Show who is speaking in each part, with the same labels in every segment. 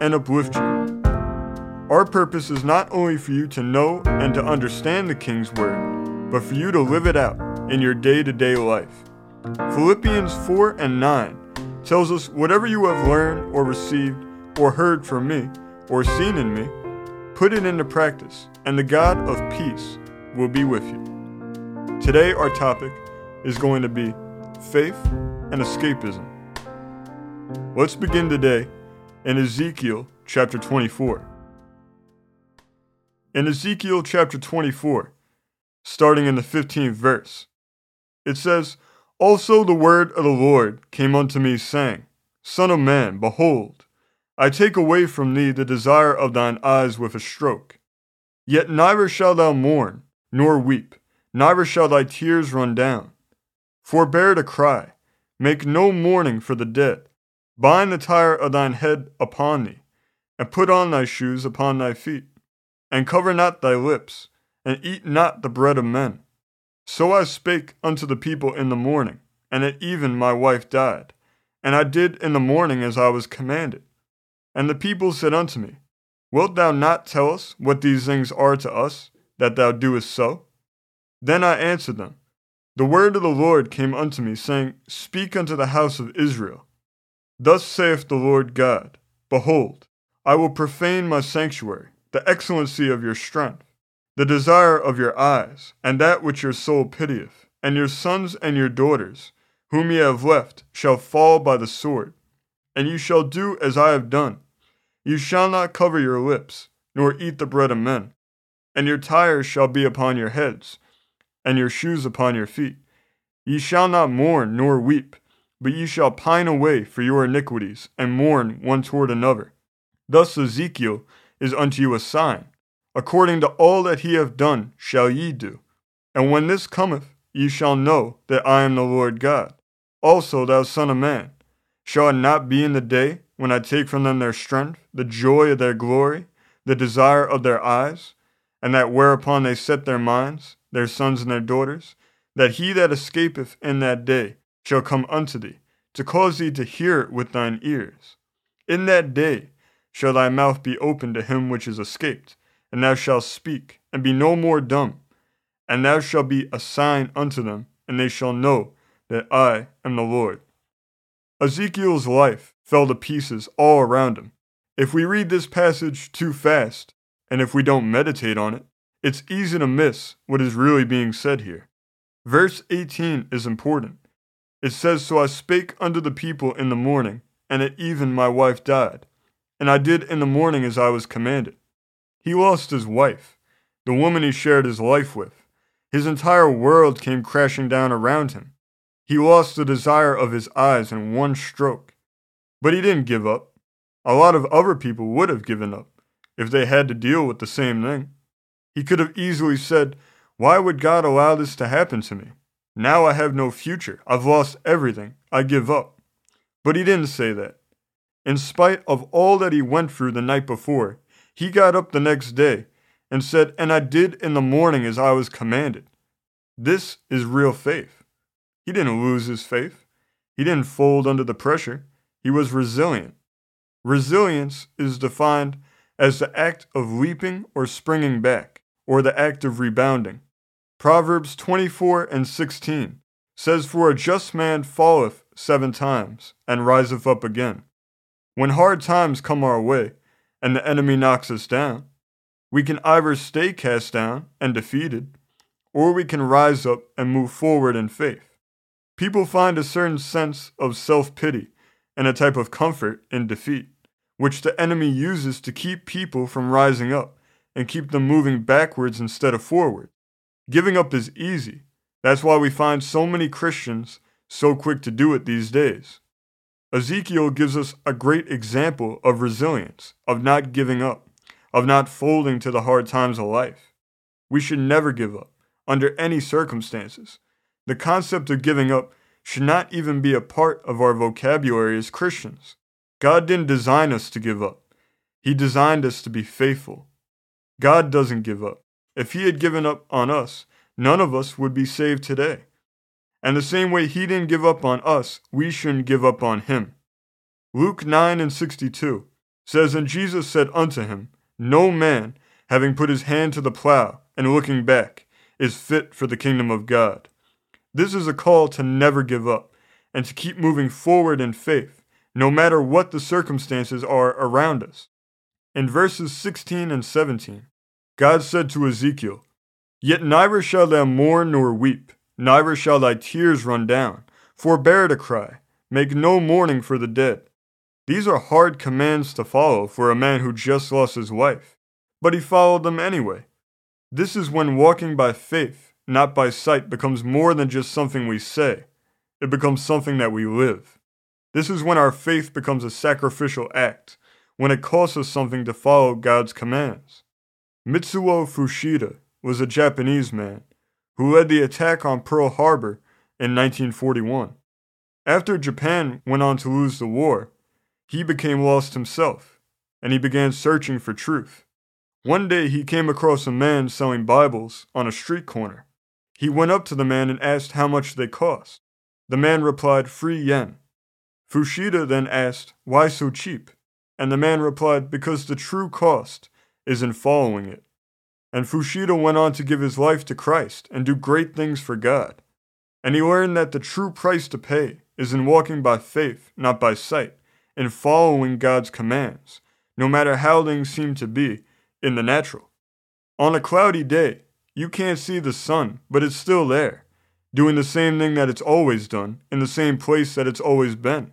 Speaker 1: and uplift you. Our purpose is not only for you to know and to understand the King's Word, but for you to live it out in your day to day life. Philippians 4 and 9 tells us whatever you have learned or received or heard from me or seen in me, put it into practice, and the God of peace will be with you. Today, our topic is going to be faith and escapism. Let's begin today in Ezekiel chapter 24. In Ezekiel chapter 24, starting in the 15th verse, it says, Also the word of the Lord came unto me, saying, Son of man, behold, I take away from thee the desire of thine eyes with a stroke. Yet neither shalt thou mourn, nor weep, neither shall thy tears run down. Forbear to cry, make no mourning for the dead. Bind the tire of thine head upon thee, and put on thy shoes upon thy feet and cover not thy lips, and eat not the bread of men. So I spake unto the people in the morning, and at even my wife died. And I did in the morning as I was commanded. And the people said unto me, Wilt thou not tell us what these things are to us, that thou doest so? Then I answered them, The word of the Lord came unto me, saying, Speak unto the house of Israel. Thus saith the Lord God, Behold, I will profane my sanctuary the excellency of your strength, the desire of your eyes, and that which your soul pitieth, and your sons and your daughters, whom ye have left, shall fall by the sword. And you shall do as I have done. You shall not cover your lips, nor eat the bread of men. And your tires shall be upon your heads, and your shoes upon your feet. Ye shall not mourn nor weep, but ye shall pine away for your iniquities, and mourn one toward another. Thus Ezekiel is unto you a sign. According to all that he hath done shall ye do. And when this cometh, ye shall know that I am the Lord God. Also, thou son of man, shall it not be in the day when I take from them their strength, the joy of their glory, the desire of their eyes, and that whereupon they set their minds, their sons and their daughters, that he that escapeth in that day shall come unto thee, to cause thee to hear it with thine ears. In that day shall thy mouth be open to him which is escaped, and thou shalt speak, and be no more dumb. And thou shalt be a sign unto them, and they shall know that I am the Lord. Ezekiel's life fell to pieces all around him. If we read this passage too fast, and if we don't meditate on it, it's easy to miss what is really being said here. Verse 18 is important. It says, So I spake unto the people in the morning, and at even my wife died and I did in the morning as I was commanded. He lost his wife, the woman he shared his life with. His entire world came crashing down around him. He lost the desire of his eyes in one stroke. But he didn't give up. A lot of other people would have given up if they had to deal with the same thing. He could have easily said, Why would God allow this to happen to me? Now I have no future. I've lost everything. I give up. But he didn't say that. In spite of all that he went through the night before, he got up the next day and said, And I did in the morning as I was commanded. This is real faith. He didn't lose his faith. He didn't fold under the pressure. He was resilient. Resilience is defined as the act of leaping or springing back, or the act of rebounding. Proverbs 24 and 16 says, For a just man falleth seven times, and riseth up again. When hard times come our way and the enemy knocks us down, we can either stay cast down and defeated, or we can rise up and move forward in faith. People find a certain sense of self pity and a type of comfort in defeat, which the enemy uses to keep people from rising up and keep them moving backwards instead of forward. Giving up is easy. That's why we find so many Christians so quick to do it these days. Ezekiel gives us a great example of resilience, of not giving up, of not folding to the hard times of life. We should never give up, under any circumstances. The concept of giving up should not even be a part of our vocabulary as Christians. God didn't design us to give up, He designed us to be faithful. God doesn't give up. If He had given up on us, none of us would be saved today. And the same way He didn't give up on us, we shouldn't give up on Him. Luke 9 and 62 says, And Jesus said unto him, No man, having put his hand to the plow and looking back, is fit for the kingdom of God. This is a call to never give up and to keep moving forward in faith, no matter what the circumstances are around us. In verses 16 and 17, God said to Ezekiel, Yet neither shall thou mourn nor weep, neither shall thy tears run down. Forbear to cry, make no mourning for the dead. These are hard commands to follow for a man who just lost his wife, but he followed them anyway. This is when walking by faith, not by sight, becomes more than just something we say, it becomes something that we live. This is when our faith becomes a sacrificial act, when it costs us something to follow God's commands. Mitsuo Fuchida was a Japanese man who led the attack on Pearl Harbor in 1941. After Japan went on to lose the war, he became lost himself, and he began searching for truth. One day he came across a man selling Bibles on a street corner. He went up to the man and asked how much they cost. The man replied, Free yen. Fuchida then asked, Why so cheap? And the man replied, Because the true cost is in following it. And Fuchida went on to give his life to Christ and do great things for God. And he learned that the true price to pay is in walking by faith, not by sight in following God's commands, no matter how things seem to be in the natural. On a cloudy day, you can't see the sun, but it's still there, doing the same thing that it's always done, in the same place that it's always been.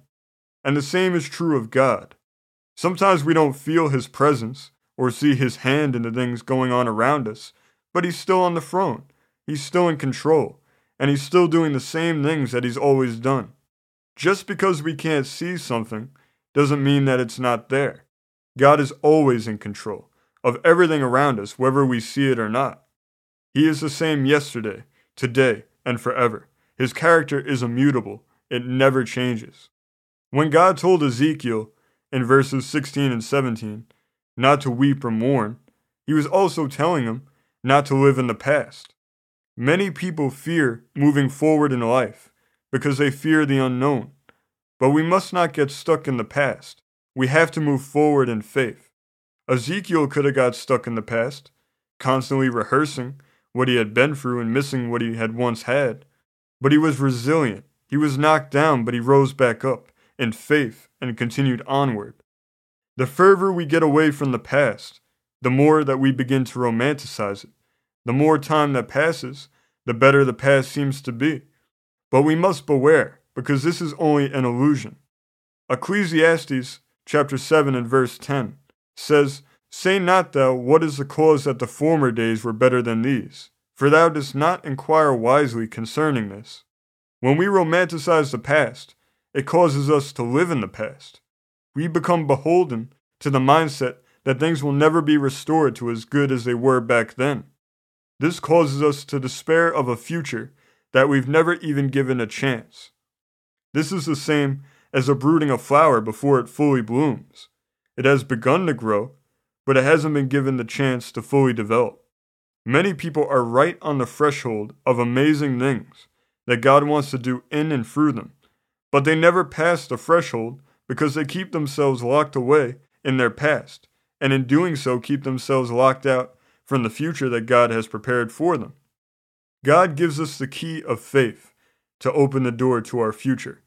Speaker 1: And the same is true of God. Sometimes we don't feel His presence or see His hand in the things going on around us, but He's still on the throne, He's still in control, and He's still doing the same things that He's always done. Just because we can't see something doesn't mean that it's not there. God is always in control of everything around us, whether we see it or not. He is the same yesterday, today, and forever. His character is immutable, it never changes. When God told Ezekiel in verses 16 and 17 not to weep or mourn, he was also telling him not to live in the past. Many people fear moving forward in life because they fear the unknown. But we must not get stuck in the past. We have to move forward in faith. Ezekiel could have got stuck in the past, constantly rehearsing what he had been through and missing what he had once had. But he was resilient. He was knocked down, but he rose back up in faith and continued onward. The further we get away from the past, the more that we begin to romanticize it. The more time that passes, the better the past seems to be. But we must beware because this is only an illusion. Ecclesiastes chapter 7 and verse 10 says, Say not thou, What is the cause that the former days were better than these? For thou dost not inquire wisely concerning this. When we romanticize the past, it causes us to live in the past. We become beholden to the mindset that things will never be restored to as good as they were back then. This causes us to despair of a future that we've never even given a chance. This is the same as uprooting a flower before it fully blooms. It has begun to grow, but it hasn't been given the chance to fully develop. Many people are right on the threshold of amazing things that God wants to do in and through them, but they never pass the threshold because they keep themselves locked away in their past, and in doing so, keep themselves locked out from the future that God has prepared for them. God gives us the key of faith to open the door to our future.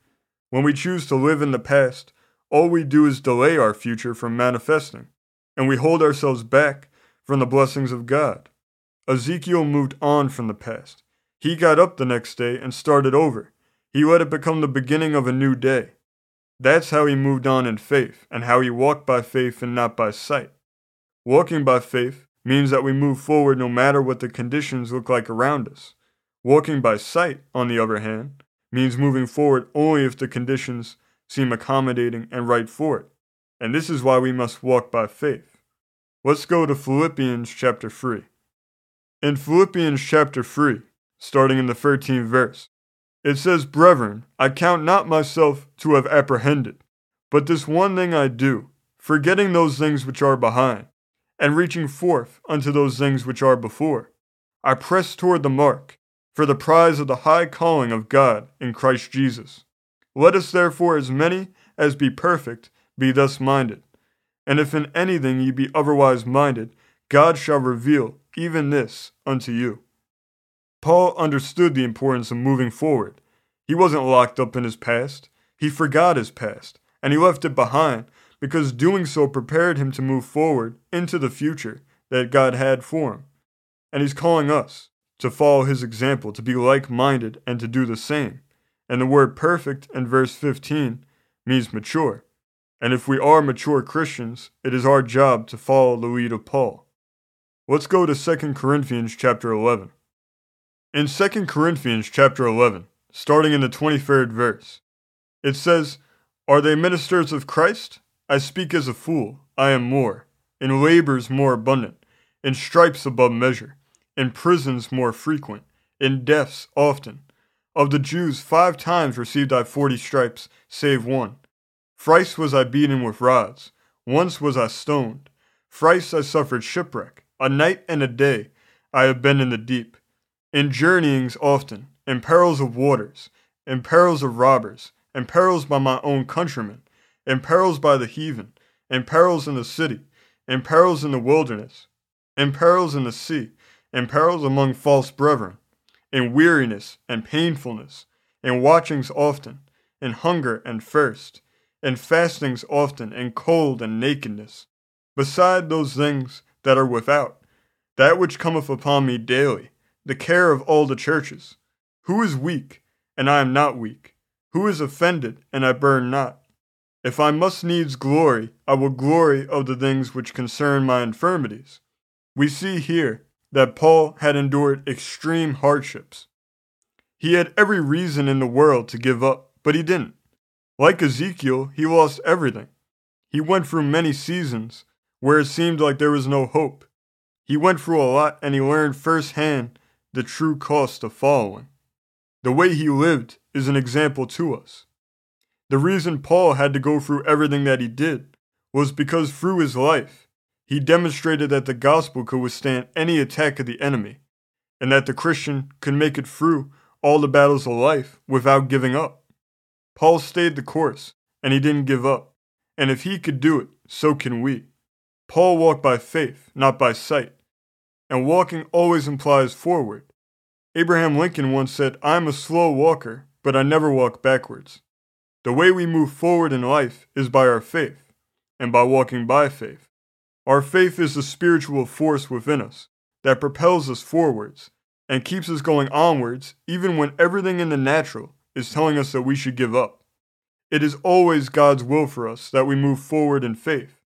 Speaker 1: When we choose to live in the past, all we do is delay our future from manifesting, and we hold ourselves back from the blessings of God. Ezekiel moved on from the past. He got up the next day and started over. He let it become the beginning of a new day. That's how he moved on in faith, and how he walked by faith and not by sight. Walking by faith means that we move forward no matter what the conditions look like around us. Walking by sight, on the other hand, means moving forward only if the conditions seem accommodating and right for it, and this is why we must walk by faith. Let's go to Philippians chapter 3. In Philippians chapter 3, starting in the 13th verse, it says, Brethren, I count not myself to have apprehended, but this one thing I do, forgetting those things which are behind, and reaching forth unto those things which are before. I press toward the mark, for the prize of the high calling of God in Christ Jesus. Let us therefore, as many as be perfect, be thus minded. And if in anything ye be otherwise minded, God shall reveal even this unto you. Paul understood the importance of moving forward. He wasn't locked up in his past. He forgot his past, and he left it behind because doing so prepared him to move forward into the future that God had for him. And he's calling us to follow his example, to be like minded, and to do the same. And the word perfect in verse 15 means mature. And if we are mature Christians, it is our job to follow the lead of Paul. Let's go to 2 Corinthians chapter 11. In 2 Corinthians chapter 11, starting in the 23rd verse, it says, Are they ministers of Christ? I speak as a fool, I am more, in labors more abundant, in stripes above measure, in prisons more frequent, in deaths often. Of the Jews five times received I forty stripes, save one. Thrice was I beaten with rods, once was I stoned, thrice I suffered shipwreck, a night and a day I have been in the deep in journeyings often, in perils of waters, in perils of robbers, in perils by my own countrymen, in perils by the heathen, in perils in the city, in perils in the wilderness, in perils in the sea, in perils among false brethren, in weariness and painfulness, in watchings often, in hunger and thirst, in fastings often, in cold and nakedness, beside those things that are without, that which cometh upon me daily the care of all the churches. Who is weak, and I am not weak? Who is offended, and I burn not? If I must needs glory, I will glory of the things which concern my infirmities. We see here that Paul had endured extreme hardships. He had every reason in the world to give up, but he didn't. Like Ezekiel, he lost everything. He went through many seasons where it seemed like there was no hope. He went through a lot and he learned firsthand the true cost of following. The way he lived is an example to us. The reason Paul had to go through everything that he did was because through his life, he demonstrated that the gospel could withstand any attack of the enemy, and that the Christian could make it through all the battles of life without giving up. Paul stayed the course, and he didn't give up. And if he could do it, so can we. Paul walked by faith, not by sight and walking always implies forward. Abraham Lincoln once said, I'm a slow walker, but I never walk backwards. The way we move forward in life is by our faith, and by walking by faith. Our faith is the spiritual force within us that propels us forwards and keeps us going onwards even when everything in the natural is telling us that we should give up. It is always God's will for us that we move forward in faith.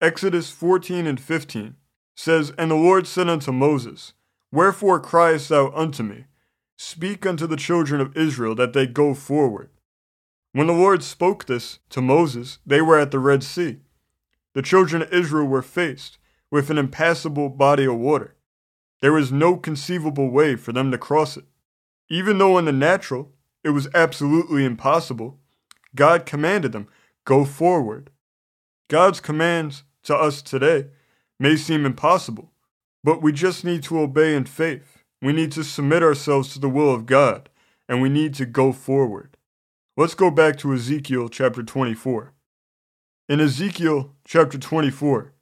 Speaker 1: Exodus 14 and 15 says, And the Lord said unto Moses, Wherefore criest thou unto me? Speak unto the children of Israel that they go forward. When the Lord spoke this to Moses, they were at the Red Sea. The children of Israel were faced with an impassable body of water. There was no conceivable way for them to cross it. Even though in the natural it was absolutely impossible, God commanded them, Go forward. God's commands to us today may seem impossible, but we just need to obey in faith. We need to submit ourselves to the will of God, and we need to go forward. Let's go back to Ezekiel chapter 24. In Ezekiel chapter 24,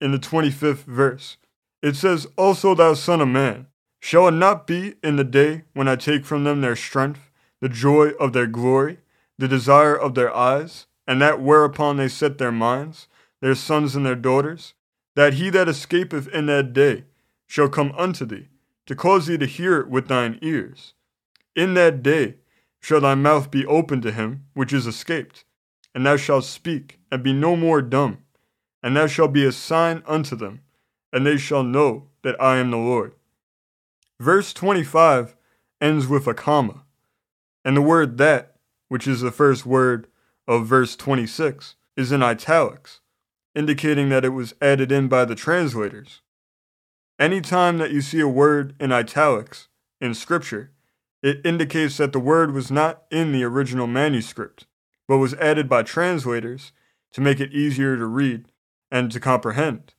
Speaker 1: in the 25th verse, it says, Also, thou son of man, shall it not be in the day when I take from them their strength, the joy of their glory, the desire of their eyes, and that whereupon they set their minds, their sons and their daughters, that he that escapeth in that day shall come unto thee, to cause thee to hear it with thine ears. In that day shall thy mouth be open to him which is escaped, and thou shalt speak, and be no more dumb, and thou shalt be a sign unto them, and they shall know that I am the Lord. Verse 25 ends with a comma, and the word that, which is the first word of verse 26 is in italics, indicating that it was added in by the translators. Any time that you see a word in italics in Scripture, it indicates that the word was not in the original manuscript, but was added by translators to make it easier to read and to comprehend.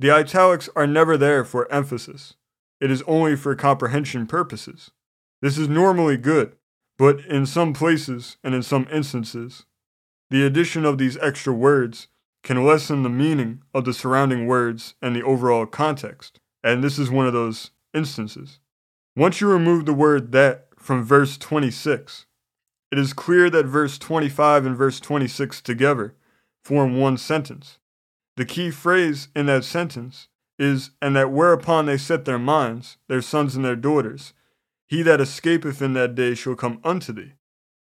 Speaker 1: The italics are never there for emphasis, it is only for comprehension purposes. This is normally good, but in some places and in some instances, the addition of these extra words can lessen the meaning of the surrounding words and the overall context, and this is one of those instances. Once you remove the word that from verse 26, it is clear that verse 25 and verse 26 together form one sentence. The key phrase in that sentence is, and that whereupon they set their minds, their sons and their daughters, he that escapeth in that day shall come unto thee.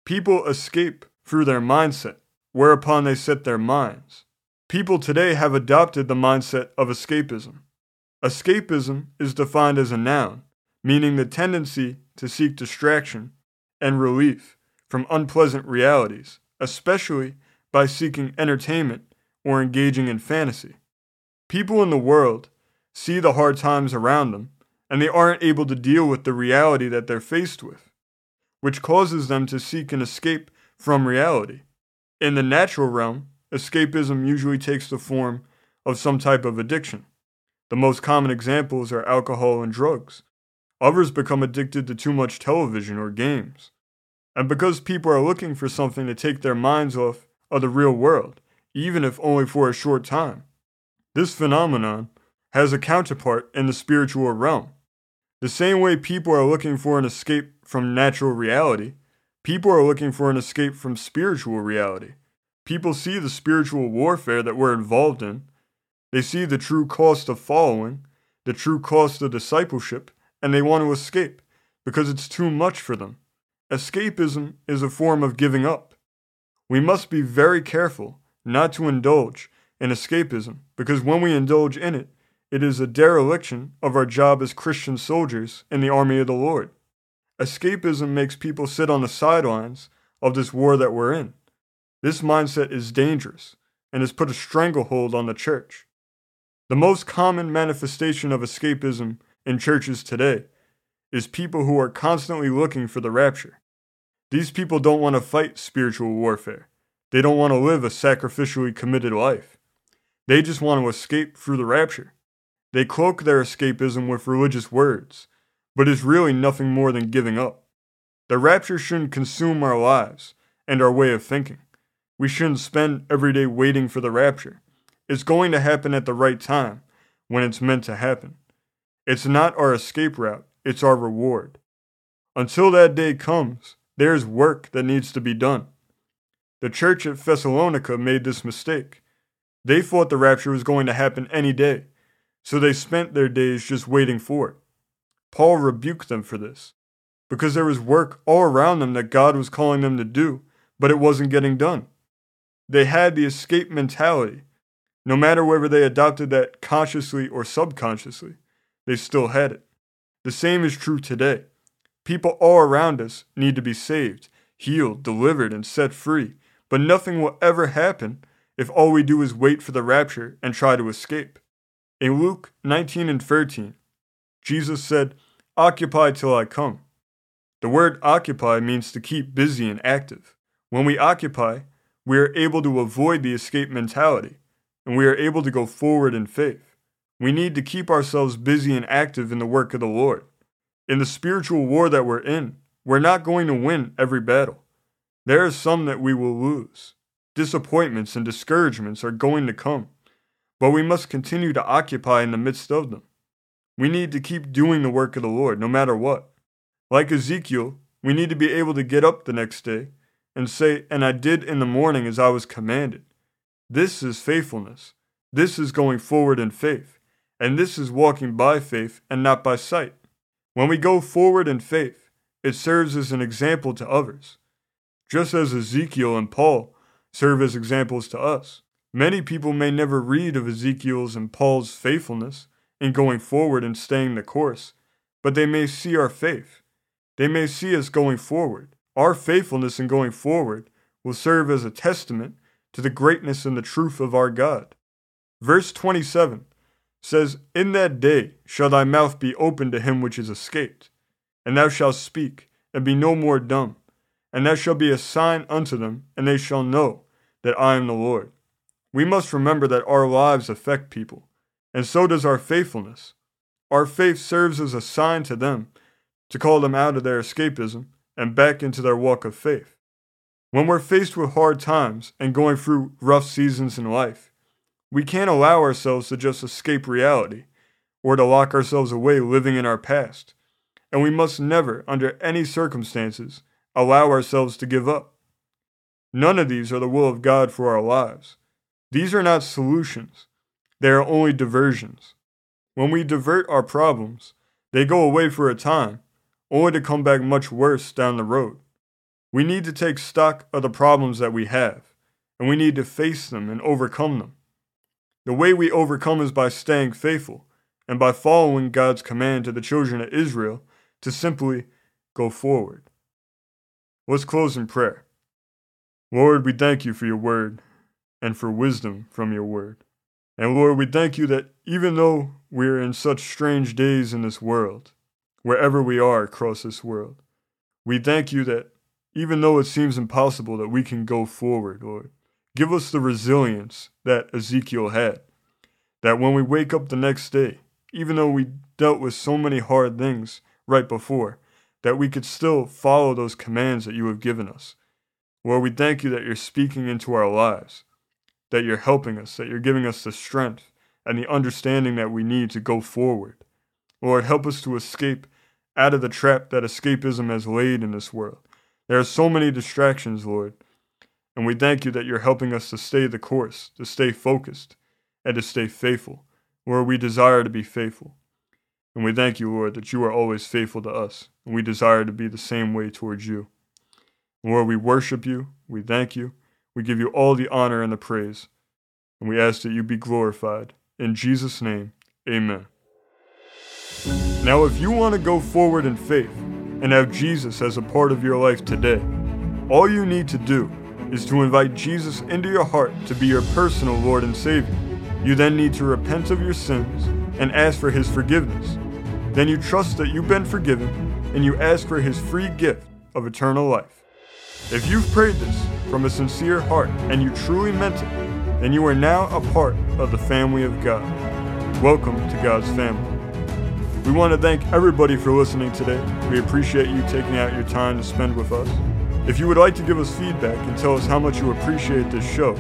Speaker 1: People escape through their mindset, whereupon they set their minds. People today have adopted the mindset of escapism. Escapism is defined as a noun, meaning the tendency to seek distraction and relief from unpleasant realities, especially by seeking entertainment or engaging in fantasy. People in the world see the hard times around them and they aren't able to deal with the reality that they're faced with, which causes them to seek an escape from reality. In the natural realm, escapism usually takes the form of some type of addiction. The most common examples are alcohol and drugs. Others become addicted to too much television or games. And because people are looking for something to take their minds off of the real world, even if only for a short time, this phenomenon has a counterpart in the spiritual realm. The same way people are looking for an escape from natural reality, people are looking for an escape from spiritual reality. People see the spiritual warfare that we're involved in. They see the true cost of following, the true cost of discipleship, and they want to escape because it's too much for them. Escapism is a form of giving up. We must be very careful not to indulge in escapism because when we indulge in it, it is a dereliction of our job as Christian soldiers in the army of the Lord. Escapism makes people sit on the sidelines of this war that we're in. This mindset is dangerous and has put a stranglehold on the church. The most common manifestation of escapism in churches today is people who are constantly looking for the rapture. These people don't want to fight spiritual warfare. They don't want to live a sacrificially committed life. They just want to escape through the rapture. They cloak their escapism with religious words, but is really nothing more than giving up. The rapture shouldn't consume our lives and our way of thinking. We shouldn't spend every day waiting for the rapture. It's going to happen at the right time, when it's meant to happen. It's not our escape route, it's our reward. Until that day comes, there's work that needs to be done. The church at Thessalonica made this mistake. They thought the rapture was going to happen any day, so they spent their days just waiting for it. Paul rebuked them for this, because there was work all around them that God was calling them to do, but it wasn't getting done. They had the escape mentality. No matter whether they adopted that consciously or subconsciously, they still had it. The same is true today. People all around us need to be saved, healed, delivered, and set free, but nothing will ever happen if all we do is wait for the rapture and try to escape. In Luke 19 and 13, Jesus said, Occupy till I come. The word occupy means to keep busy and active. When we occupy, we are able to avoid the escape mentality, and we are able to go forward in faith. We need to keep ourselves busy and active in the work of the Lord. In the spiritual war that we're in, we're not going to win every battle. There are some that we will lose. Disappointments and discouragements are going to come but we must continue to occupy in the midst of them. We need to keep doing the work of the Lord, no matter what. Like Ezekiel, we need to be able to get up the next day and say, And I did in the morning as I was commanded. This is faithfulness. This is going forward in faith. And this is walking by faith and not by sight. When we go forward in faith, it serves as an example to others, just as Ezekiel and Paul serve as examples to us. Many people may never read of Ezekiel's and Paul's faithfulness in going forward and staying the course, but they may see our faith. They may see us going forward. Our faithfulness in going forward will serve as a testament to the greatness and the truth of our God. Verse 27 says, In that day shall thy mouth be open to him which is escaped, and thou shalt speak, and be no more dumb. And that shall be a sign unto them, and they shall know that I am the Lord. We must remember that our lives affect people, and so does our faithfulness. Our faith serves as a sign to them to call them out of their escapism and back into their walk of faith. When we're faced with hard times and going through rough seasons in life, we can't allow ourselves to just escape reality or to lock ourselves away living in our past. And we must never, under any circumstances, allow ourselves to give up. None of these are the will of God for our lives. These are not solutions, they are only diversions. When we divert our problems, they go away for a time, only to come back much worse down the road. We need to take stock of the problems that we have, and we need to face them and overcome them. The way we overcome is by staying faithful and by following God's command to the children of Israel to simply go forward. Let's close in prayer. Lord, we thank you for your word and for wisdom from your word. And Lord, we thank you that even though we're in such strange days in this world, wherever we are across this world, we thank you that even though it seems impossible that we can go forward, Lord, Give us the resilience that Ezekiel had. That when we wake up the next day, even though we dealt with so many hard things right before, that we could still follow those commands that you have given us. Lord, we thank you that you're speaking into our lives, that you're helping us, that you're giving us the strength and the understanding that we need to go forward. Lord, help us to escape out of the trap that escapism has laid in this world. There are so many distractions, Lord, and we thank you that you're helping us to stay the course, to stay focused, and to stay faithful, where we desire to be faithful. And we thank you, Lord, that you are always faithful to us, and we desire to be the same way towards you. Lord, we worship you, we thank you, we give you all the honor and the praise, and we ask that you be glorified. In Jesus' name, amen. Now, if you want to go forward in faith and have Jesus as a part of your life today, all you need to do is to invite Jesus into your heart to be your personal Lord and Savior. You then need to repent of your sins and ask for His forgiveness. Then you trust that you've been forgiven and you ask for His free gift of eternal life. If you've prayed this from a sincere heart and you truly meant it, then you are now a part of the family of God. Welcome to God's family. We want to thank everybody for listening today. We appreciate you taking out your time to spend with us. If you would like to give us feedback and tell us how much you appreciate this show,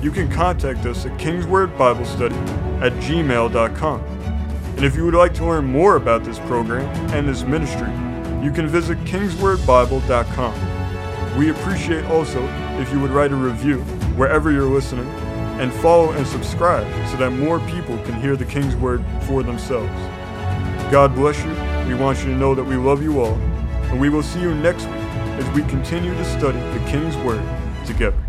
Speaker 1: you can contact us at kingswordbiblestudy at gmail.com. And if you would like to learn more about this program and this ministry, you can visit kingswordbible.com. We appreciate also if you would write a review wherever you're listening and follow and subscribe so that more people can hear the King's Word for themselves. God bless you. We want you to know that we love you all, and we will see you next week as we continue to study the King's Word together.